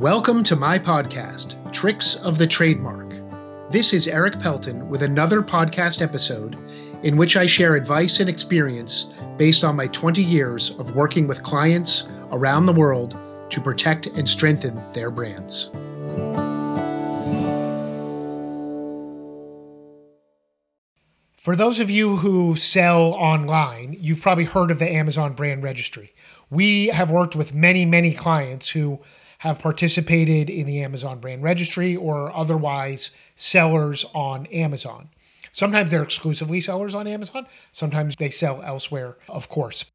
Welcome to my podcast, Tricks of the Trademark. This is Erik Pelton with another podcast episode in which I share advice and experience based on my 20 years of working with clients around the world to protect and strengthen their brands. For those of you who sell online, you've probably heard of the Amazon brand registry. We have worked with many, many clients who have participated in the Amazon brand registry or otherwise sellers on Amazon. Sometimes they're exclusively sellers on Amazon, sometimes they sell elsewhere, of course.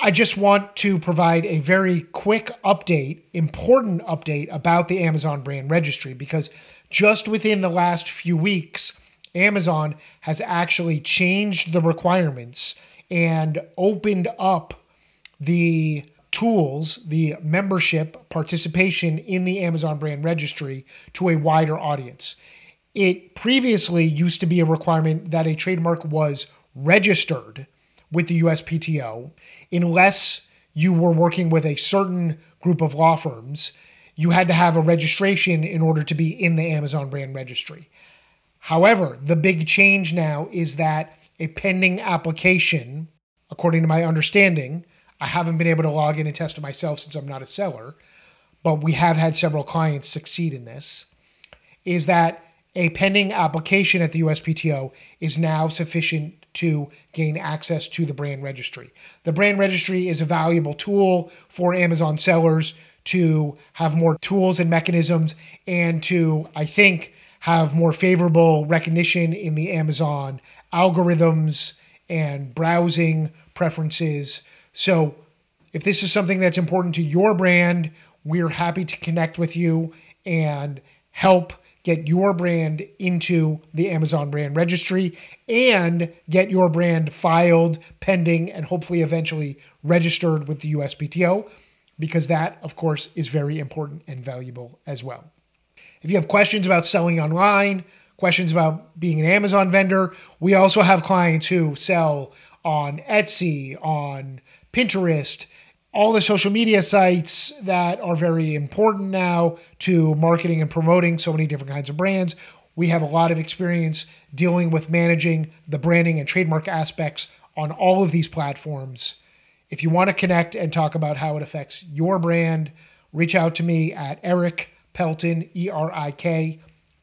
I just want to provide a very quick update, important update about the Amazon brand registry because just within the last few weeks, Amazon has actually changed the requirements and opened up the tools, the membership participation in the Amazon brand registry to a wider audience. It previously used to be a requirement that a trademark was registered with the USPTO unless you were working with a certain group of law firms. You had to have a registration in order to be in the Amazon brand registry. However, the big change now is that a pending application, according to my understanding, I haven't been able to log in and test it myself since I'm not a seller, but we have had several clients succeed in this, is that a pending application at the USPTO is now sufficient to gain access to the brand registry. The brand registry is a valuable tool for Amazon sellers to have more tools and mechanisms and to, I think, have more favorable recognition in the Amazon algorithms and browsing preferences. So, if this is something that's important to your brand, we're happy to connect with you and help get your brand into the Amazon brand registry and get your brand filed, pending, and hopefully eventually registered with the USPTO, because that, of course, is very important and valuable as well. If you have questions about selling online, questions about being an Amazon vendor, we also have clients who sell on Etsy, on Pinterest, all the social media sites that are very important now to marketing and promoting so many different kinds of brands. We have a lot of experience dealing with managing the branding and trademark aspects on all of these platforms. If you want to connect and talk about how it affects your brand, reach out to me at Erik Pelton, E R I K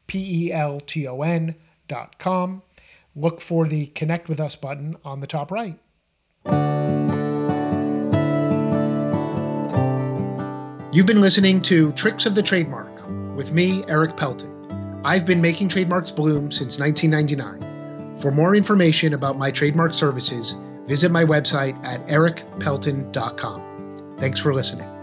P E L T O N dot com. Look for the Connect with Us button on the top right. You've been listening to Tricks of the Trademark with me, Erik Pelton. I've been making trademarks bloom since 1999. For more information about my trademark services, visit my website at erikpelton.com. Thanks for listening.